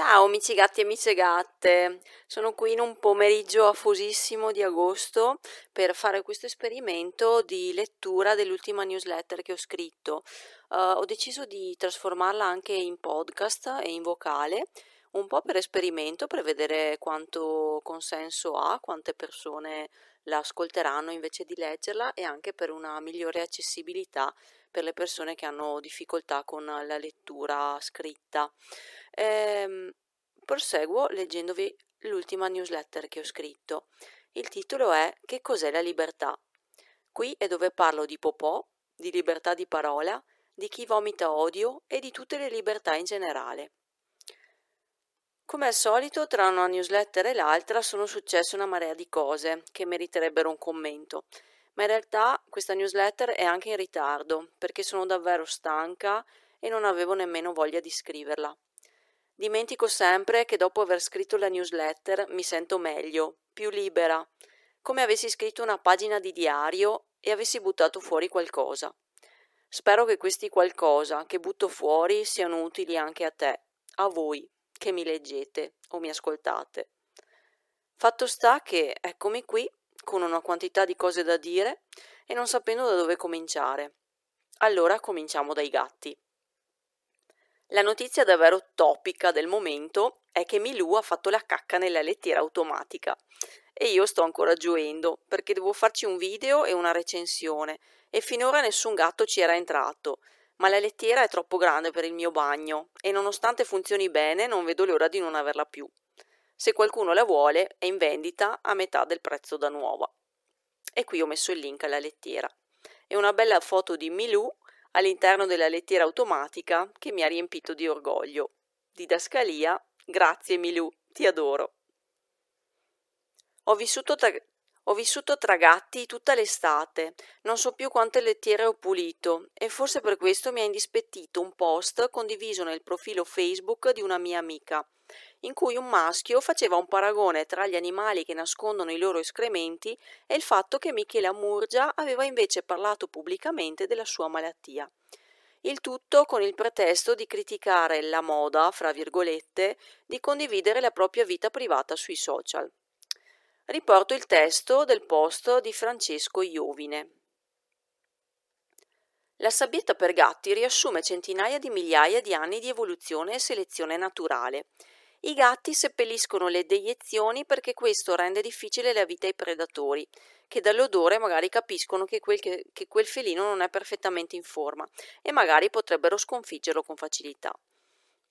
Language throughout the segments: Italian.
Ciao amici gatti e amiche gatte, sono qui in un pomeriggio afosissimo di agosto per fare questo esperimento di lettura dell'ultima newsletter che ho scritto. Uh, ho deciso di trasformarla anche in podcast e in vocale, un po' per esperimento, per vedere quanto consenso ha, quante persone la ascolteranno invece di leggerla e anche per una migliore accessibilità per le persone che hanno difficoltà con la lettura scritta. Ehm, proseguo leggendovi l'ultima newsletter che ho scritto. Il titolo è Che cos'è la libertà? Qui è dove parlo di popò, di libertà di parola, di chi vomita odio e di tutte le libertà in generale. Come al solito, tra una newsletter e l'altra sono successe una marea di cose che meriterebbero un commento, ma in realtà questa newsletter è anche in ritardo perché sono davvero stanca e non avevo nemmeno voglia di scriverla. Dimentico sempre che dopo aver scritto la newsletter mi sento meglio, più libera, come avessi scritto una pagina di diario e avessi buttato fuori qualcosa. Spero che questi qualcosa che butto fuori siano utili anche a te, a voi che mi leggete o mi ascoltate. Fatto sta che eccomi qui con una quantità di cose da dire e non sapendo da dove cominciare. Allora cominciamo dai gatti. La notizia davvero topica del momento è che Milù ha fatto la cacca nella lettiera automatica e io sto ancora gioendo perché devo farci un video e una recensione e finora nessun gatto ci era entrato, ma la lettiera è troppo grande per il mio bagno e nonostante funzioni bene non vedo l'ora di non averla più. Se qualcuno la vuole è in vendita a metà del prezzo da nuova. E qui ho messo il link alla lettiera. E una bella foto di Milù all'interno della lettiera automatica che mi ha riempito di orgoglio. Didascalia, grazie Milù, ti adoro. Ho vissuto, tra, ho vissuto tra gatti tutta l'estate, non so più quante lettiere ho pulito e forse per questo mi ha indispettito un post condiviso nel profilo Facebook di una mia amica in cui un maschio faceva un paragone tra gli animali che nascondono i loro escrementi e il fatto che Michela Murgia aveva invece parlato pubblicamente della sua malattia. Il tutto con il pretesto di criticare la moda, fra virgolette, di condividere la propria vita privata sui social. Riporto il testo del post di Francesco Iovine. La sabbietta per gatti riassume centinaia di migliaia di anni di evoluzione e selezione naturale i gatti seppelliscono le deiezioni perché questo rende difficile la vita ai predatori, che dall'odore magari capiscono che quel, che, che quel felino non è perfettamente in forma e magari potrebbero sconfiggerlo con facilità.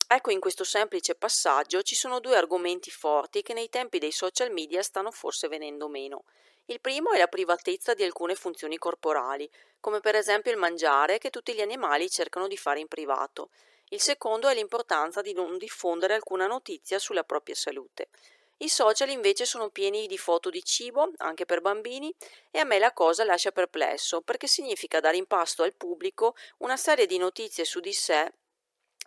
Ecco, in questo semplice passaggio ci sono due argomenti forti che nei tempi dei social media stanno forse venendo meno. Il primo è la privatezza di alcune funzioni corporali, come per esempio il mangiare che tutti gli animali cercano di fare in privato, il secondo è l'importanza di non diffondere alcuna notizia sulla propria salute. I social invece sono pieni di foto di cibo, anche per bambini, e a me la cosa lascia perplesso, perché significa dare in pasto al pubblico una serie di notizie su di sé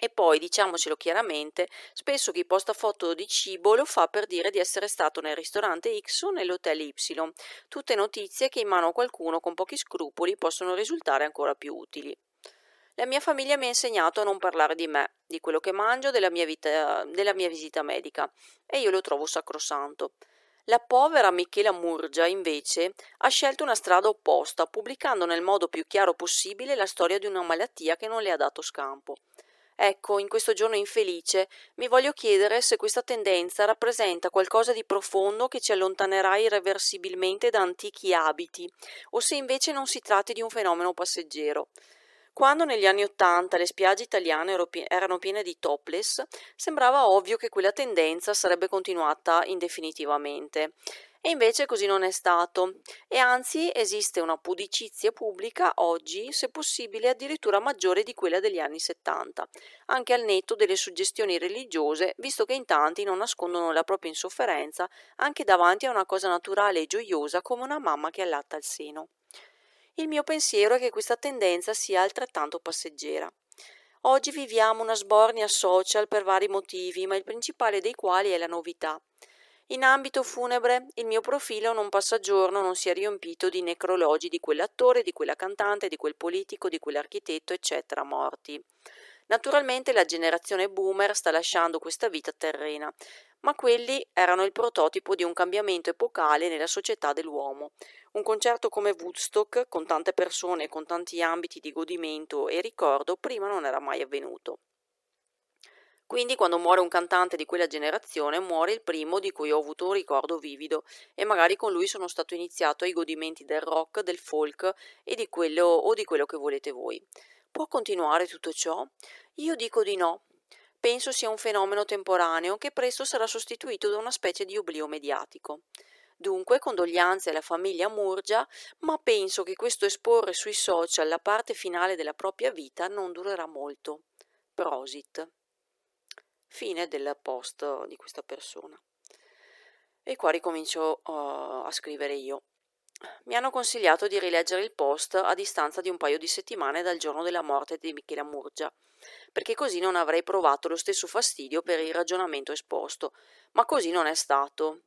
e poi, diciamocelo chiaramente, spesso chi posta foto di cibo lo fa per dire di essere stato nel ristorante X o nell'hotel Y, tutte notizie che in mano a qualcuno con pochi scrupoli possono risultare ancora più utili. La mia famiglia mi ha insegnato a non parlare di me, di quello che mangio, della mia, vita, della mia visita medica, e io lo trovo sacrosanto. La povera Michela Murgia, invece, ha scelto una strada opposta, pubblicando nel modo più chiaro possibile la storia di una malattia che non le ha dato scampo. Ecco, in questo giorno infelice mi voglio chiedere se questa tendenza rappresenta qualcosa di profondo che ci allontanerà irreversibilmente da antichi abiti, o se invece non si tratti di un fenomeno passeggero. Quando negli anni Ottanta le spiagge italiane erano piene di topless, sembrava ovvio che quella tendenza sarebbe continuata indefinitivamente. E invece così non è stato, e anzi esiste una pudicizia pubblica oggi, se possibile, addirittura maggiore di quella degli anni 70, anche al netto delle suggestioni religiose, visto che in tanti non nascondono la propria insofferenza anche davanti a una cosa naturale e gioiosa come una mamma che allatta il seno. Il mio pensiero è che questa tendenza sia altrettanto passeggera. Oggi viviamo una sbornia social per vari motivi, ma il principale dei quali è la novità. In ambito funebre, il mio profilo non passa giorno non si è riempito di necrologi di quell'attore, di quella cantante, di quel politico, di quell'architetto, eccetera, morti. Naturalmente la generazione boomer sta lasciando questa vita terrena, ma quelli erano il prototipo di un cambiamento epocale nella società dell'uomo. Un concerto come Woodstock, con tante persone e con tanti ambiti di godimento e ricordo, prima non era mai avvenuto. Quindi quando muore un cantante di quella generazione muore il primo di cui ho avuto un ricordo vivido e magari con lui sono stato iniziato ai godimenti del rock, del folk e di quello o di quello che volete voi. Può continuare tutto ciò? Io dico di no. Penso sia un fenomeno temporaneo che presto sarà sostituito da una specie di oblio mediatico. Dunque, condoglianze alla famiglia Murgia, ma penso che questo esporre sui social la parte finale della propria vita non durerà molto. Prosit. Fine del post di questa persona. E qua ricomincio uh, a scrivere io. Mi hanno consigliato di rileggere il post a distanza di un paio di settimane dal giorno della morte di Michela Murgia, perché così non avrei provato lo stesso fastidio per il ragionamento esposto, ma così non è stato.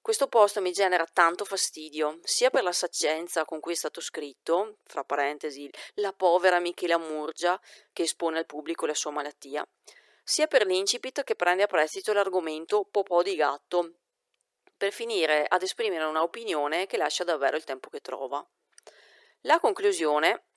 Questo post mi genera tanto fastidio, sia per la saccenza con cui è stato scritto, fra parentesi, la povera Michela Murgia, che espone al pubblico la sua malattia, sia per l'incipit che prende a prestito l'argomento popò di gatto, per finire ad esprimere una opinione che lascia davvero il tempo che trova. La conclusione,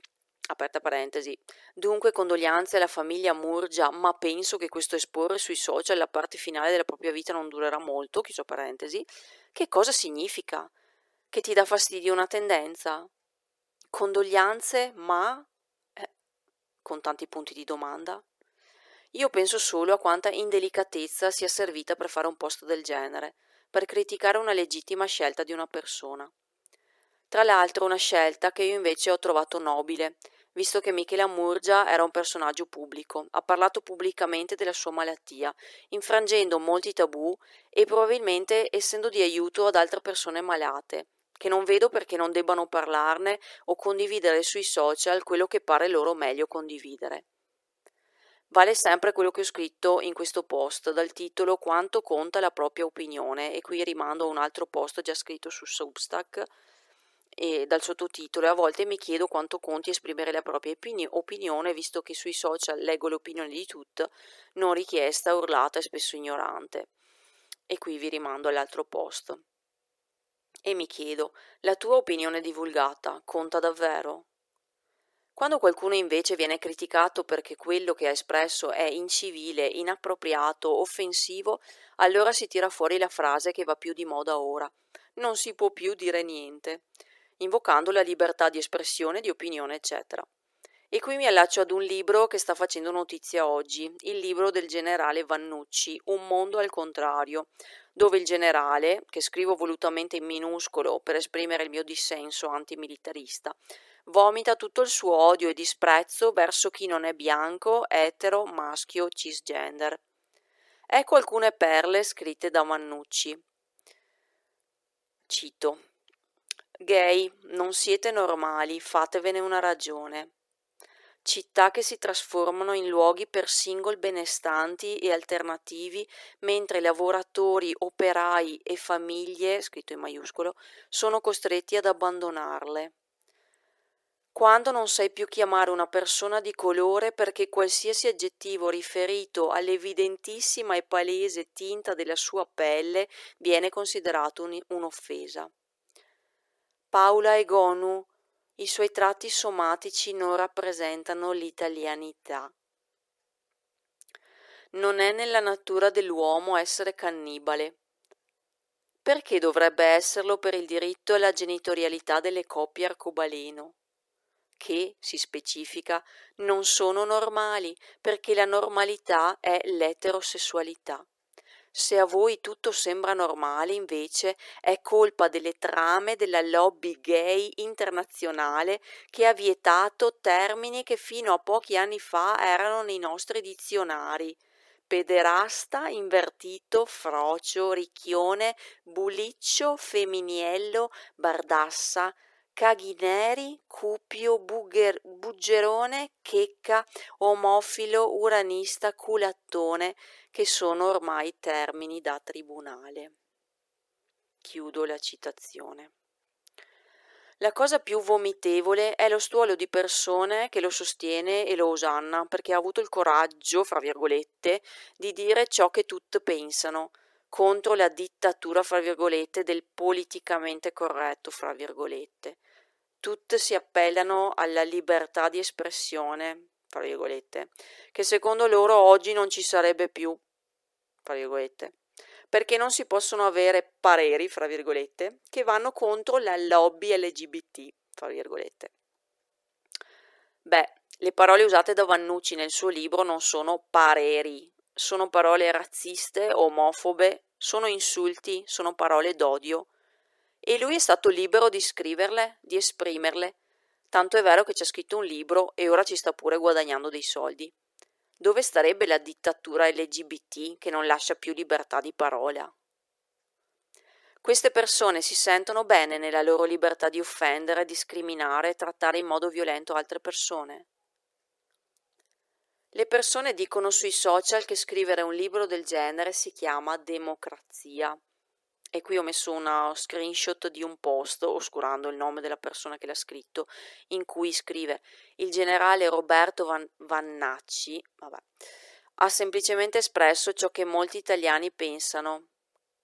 aperta parentesi, dunque condoglianze alla famiglia Murgia, ma penso che questo esporre sui social la parte finale della propria vita non durerà molto, chiuso parentesi, che cosa significa? Che ti dà fastidio una tendenza? Condoglianze, ma... Eh, con tanti punti di domanda. Io penso solo a quanta indelicatezza sia servita per fare un posto del genere, per criticare una legittima scelta di una persona. Tra l'altro una scelta che io invece ho trovato nobile, visto che Michela Murgia era un personaggio pubblico, ha parlato pubblicamente della sua malattia, infrangendo molti tabù e probabilmente essendo di aiuto ad altre persone malate, che non vedo perché non debbano parlarne o condividere sui social quello che pare loro meglio condividere. Vale sempre quello che ho scritto in questo post dal titolo Quanto conta la propria opinione e qui rimando a un altro post già scritto su Substack e dal sottotitolo e a volte mi chiedo quanto conti esprimere la propria opinione visto che sui social leggo le opinioni di tutti, non richiesta, urlata e spesso ignorante. E qui vi rimando all'altro post. E mi chiedo, la tua opinione divulgata conta davvero? Quando qualcuno invece viene criticato perché quello che ha espresso è incivile, inappropriato, offensivo, allora si tira fuori la frase che va più di moda ora. Non si può più dire niente, invocando la libertà di espressione, di opinione, eccetera. E qui mi allaccio ad un libro che sta facendo notizia oggi, il libro del generale Vannucci, Un mondo al contrario, dove il generale, che scrivo volutamente in minuscolo per esprimere il mio dissenso antimilitarista, vomita tutto il suo odio e disprezzo verso chi non è bianco, etero, maschio, cisgender. Ecco alcune perle scritte da Mannucci. Cito. Gay, non siete normali, fatevene una ragione. Città che si trasformano in luoghi per single benestanti e alternativi, mentre lavoratori, operai e famiglie, scritto in maiuscolo, sono costretti ad abbandonarle quando non sai più chiamare una persona di colore perché qualsiasi aggettivo riferito all'evidentissima e palese tinta della sua pelle viene considerato un, un'offesa. Paula Egonu, i suoi tratti somatici non rappresentano l'italianità. Non è nella natura dell'uomo essere cannibale. Perché dovrebbe esserlo per il diritto alla genitorialità delle coppie arcobaleno? che, si specifica, non sono normali, perché la normalità è l'eterosessualità. Se a voi tutto sembra normale, invece, è colpa delle trame della lobby gay internazionale che ha vietato termini che fino a pochi anni fa erano nei nostri dizionari. Pederasta, invertito, frocio, ricchione, buliccio, feminiello, bardassa, Caghineri, Cupio, Bugger, Buggerone, Checca, Omofilo, Uranista, Culattone, che sono ormai termini da tribunale. Chiudo la citazione. La cosa più vomitevole è lo stuolo di persone che lo sostiene e lo osanna perché ha avuto il coraggio, fra virgolette, di dire ciò che tutti pensano, contro la dittatura, fra virgolette, del politicamente corretto, fra virgolette. Tutte si appellano alla libertà di espressione, fra virgolette, che secondo loro oggi non ci sarebbe più, fra virgolette perché non si possono avere pareri, fra virgolette, che vanno contro la lobby LGBT, fra virgolette. Beh, le parole usate da Vannucci nel suo libro non sono pareri, sono parole razziste, omofobe, sono insulti, sono parole d'odio. E lui è stato libero di scriverle, di esprimerle, tanto è vero che ci ha scritto un libro e ora ci sta pure guadagnando dei soldi. Dove starebbe la dittatura LGBT che non lascia più libertà di parola? Queste persone si sentono bene nella loro libertà di offendere, discriminare e trattare in modo violento altre persone. Le persone dicono sui social che scrivere un libro del genere si chiama democrazia e qui ho messo una screenshot di un post, oscurando il nome della persona che l'ha scritto, in cui scrive il generale Roberto Van- Vannacci vabbè, ha semplicemente espresso ciò che molti italiani pensano.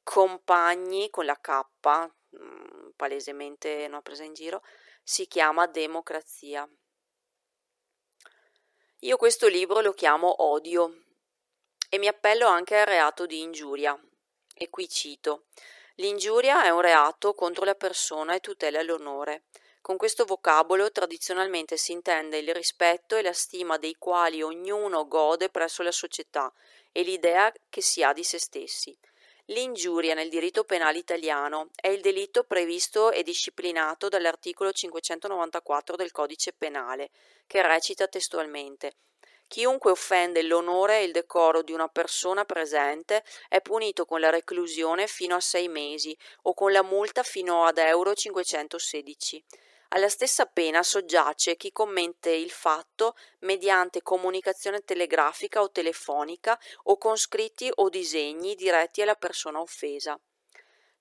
Compagni con la K, mm, palesemente non presa in giro, si chiama democrazia. Io questo libro lo chiamo odio e mi appello anche al reato di ingiuria. E qui cito L'ingiuria è un reato contro la persona e tutela l'onore. Con questo vocabolo tradizionalmente si intende il rispetto e la stima dei quali ognuno gode presso la società e l'idea che si ha di se stessi. L'ingiuria nel diritto penale italiano è il delitto previsto e disciplinato dall'articolo 594 del Codice penale, che recita testualmente Chiunque offende l'onore e il decoro di una persona presente è punito con la reclusione fino a sei mesi o con la multa fino ad euro 516. Alla stessa pena soggiace chi commette il fatto mediante comunicazione telegrafica o telefonica o con scritti o disegni diretti alla persona offesa.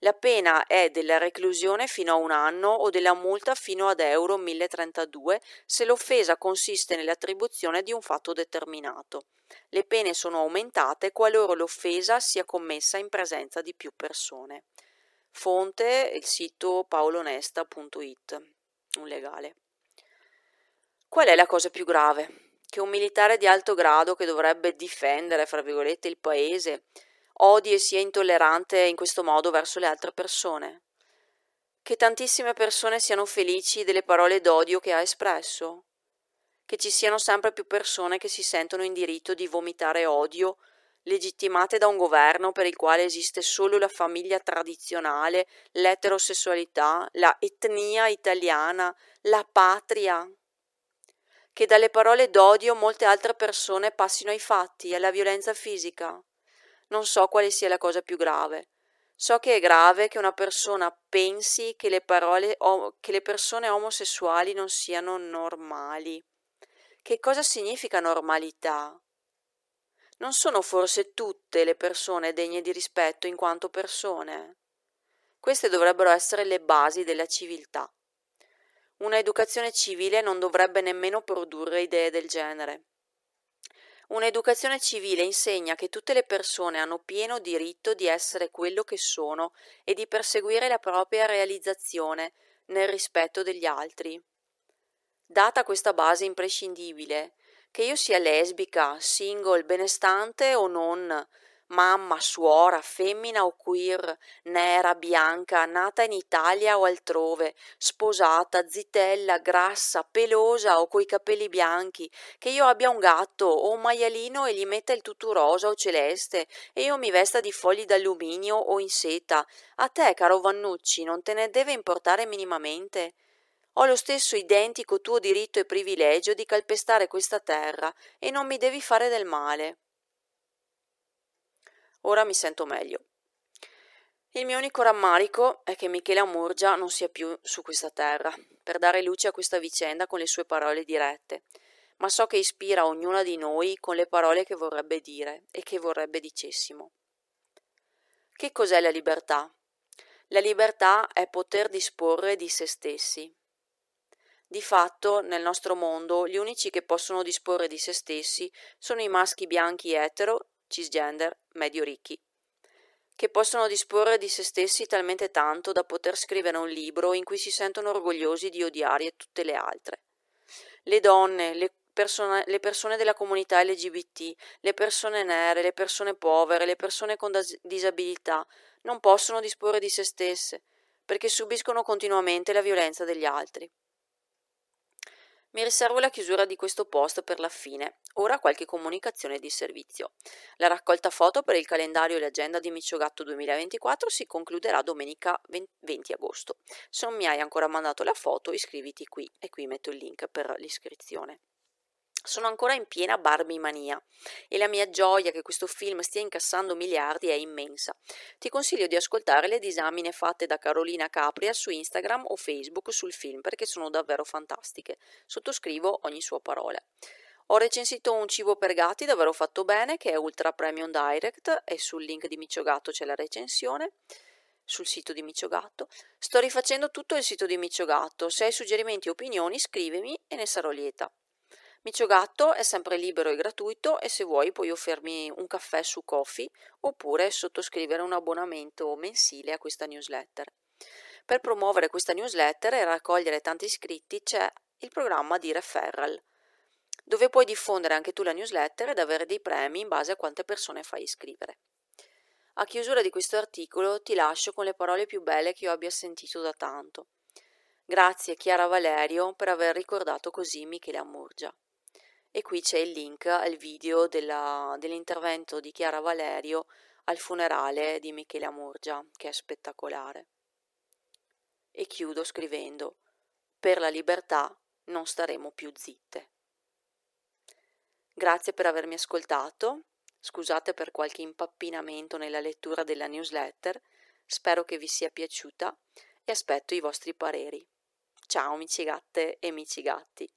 La pena è della reclusione fino a un anno o della multa fino ad euro 1032 se l'offesa consiste nell'attribuzione di un fatto determinato. Le pene sono aumentate qualora l'offesa sia commessa in presenza di più persone. Fonte il sito paolonesta.it, un legale. Qual è la cosa più grave? Che un militare di alto grado che dovrebbe difendere, fra virgolette, il paese, odi e sia intollerante in questo modo verso le altre persone. Che tantissime persone siano felici delle parole d'odio che ha espresso. Che ci siano sempre più persone che si sentono in diritto di vomitare odio, legittimate da un governo per il quale esiste solo la famiglia tradizionale, l'eterosessualità, la etnia italiana, la patria. Che dalle parole d'odio molte altre persone passino ai fatti, alla violenza fisica non so quale sia la cosa più grave. So che è grave che una persona pensi che le, parole, che le persone omosessuali non siano normali. Che cosa significa normalità? Non sono forse tutte le persone degne di rispetto in quanto persone? Queste dovrebbero essere le basi della civiltà. Una educazione civile non dovrebbe nemmeno produrre idee del genere. Un'educazione civile insegna che tutte le persone hanno pieno diritto di essere quello che sono e di perseguire la propria realizzazione nel rispetto degli altri. Data questa base imprescindibile, che io sia lesbica, single, benestante o non, mamma, suora, femmina o queer, nera, bianca, nata in Italia o altrove, sposata, zitella, grassa, pelosa o coi capelli bianchi, che io abbia un gatto o un maialino e gli metta il tutù rosa o celeste e io mi vesta di fogli d'alluminio o in seta. A te, caro Vannucci, non te ne deve importare minimamente? Ho lo stesso identico tuo diritto e privilegio di calpestare questa terra e non mi devi fare del male. Ora mi sento meglio. Il mio unico rammarico è che Michele Amurgia non sia più su questa terra per dare luce a questa vicenda con le sue parole dirette, ma so che ispira ognuna di noi con le parole che vorrebbe dire e che vorrebbe dicessimo. Che cos'è la libertà? La libertà è poter disporre di se stessi, Di fatto, nel nostro mondo, gli unici che possono disporre di se stessi sono i maschi bianchi etero, cisgender, medio ricchi, che possono disporre di se stessi talmente tanto da poter scrivere un libro in cui si sentono orgogliosi di odiare tutte le altre. Le donne, le persone, le persone della comunità LGBT, le persone nere, le persone povere, le persone con disabilità non possono disporre di se stesse perché subiscono continuamente la violenza degli altri. Mi riservo la chiusura di questo post per la fine. Ora qualche comunicazione di servizio. La raccolta foto per il calendario e l'agenda di Micciogatto 2024 si concluderà domenica 20 agosto. Se non mi hai ancora mandato la foto, iscriviti qui e qui metto il link per l'iscrizione. Sono ancora in piena Barbie mania e la mia gioia che questo film stia incassando miliardi è immensa. Ti consiglio di ascoltare le disamine fatte da Carolina Capria su Instagram o Facebook sul film perché sono davvero fantastiche. Sottoscrivo ogni sua parola. Ho recensito un cibo per gatti davvero fatto bene che è Ultra Premium Direct e sul link di Micciogatto c'è la recensione sul sito di Micciogatto. Sto rifacendo tutto il sito di Micciogatto. Se hai suggerimenti o opinioni scrivimi e ne sarò lieta. Micio Gatto è sempre libero e gratuito e se vuoi puoi offrirmi un caffè su Coffee oppure sottoscrivere un abbonamento mensile a questa newsletter. Per promuovere questa newsletter e raccogliere tanti iscritti c'è il programma di referral, dove puoi diffondere anche tu la newsletter ed avere dei premi in base a quante persone fai iscrivere. A chiusura di questo articolo ti lascio con le parole più belle che io abbia sentito da tanto. Grazie Chiara Valerio per aver ricordato così Michele Amurgia e qui c'è il link al video della, dell'intervento di Chiara Valerio al funerale di Michele Amurgia, che è spettacolare. E chiudo scrivendo: Per la libertà non staremo più zitte. Grazie per avermi ascoltato. Scusate per qualche impappinamento nella lettura della newsletter. Spero che vi sia piaciuta e aspetto i vostri pareri. Ciao amici gatte e amici gatti.